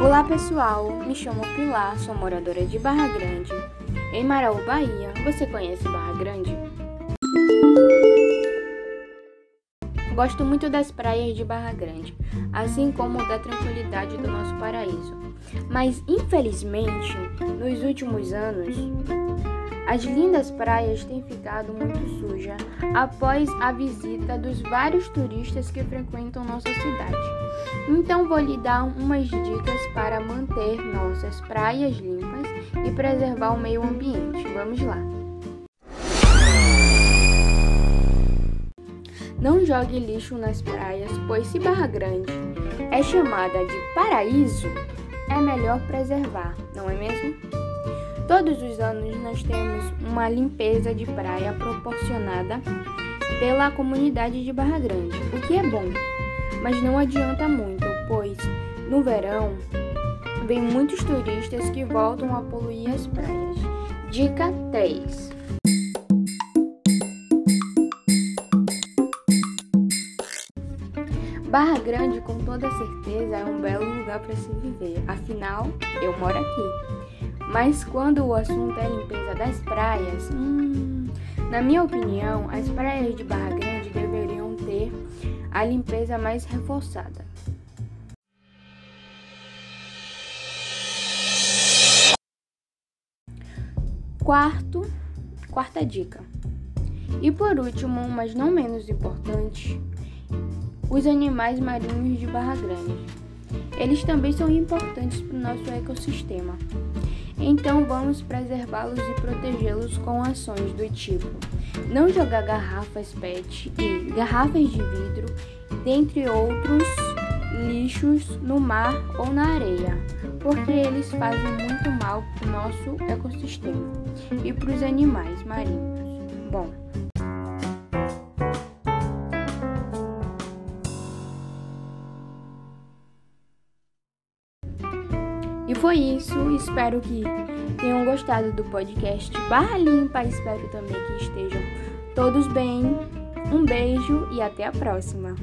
Olá pessoal, me chamo Pilar, sou moradora de Barra Grande. Em Maraú, Bahia, você conhece Barra Grande? Gosto muito das praias de Barra Grande, assim como da tranquilidade do nosso paraíso. Mas infelizmente, nos últimos anos, as lindas praias têm ficado muito sujas após a visita dos vários turistas que frequentam nossa cidade. Então vou lhe dar umas dicas para manter nossas praias limpas e preservar o meio ambiente. Vamos lá. Não jogue lixo nas praias, pois se Barra Grande é chamada de paraíso, é melhor preservar, não é mesmo? Todos os anos nós temos uma limpeza de praia proporcionada pela comunidade de Barra Grande, o que é bom, mas não adianta muito, pois no verão vem muitos turistas que voltam a poluir as praias. Dica 3. Barra Grande, com toda certeza, é um belo lugar para se viver. Afinal, eu moro aqui. Mas quando o assunto é limpeza das praias, hum, na minha opinião, as praias de Barra Grande deveriam ter a limpeza mais reforçada. Quarto, quarta dica. E por último, mas não menos importante, os animais marinhos de Barra Grande. Eles também são importantes para o nosso ecossistema. Então vamos preservá-los e protegê-los com ações do tipo: não jogar garrafas PET e garrafas de vidro, dentre outros lixos no mar ou na areia, porque eles fazem muito mal para o nosso ecossistema e para os animais marinhos. Bom, E foi isso. Espero que tenham gostado do podcast Barra Limpa. Espero também que estejam todos bem. Um beijo e até a próxima.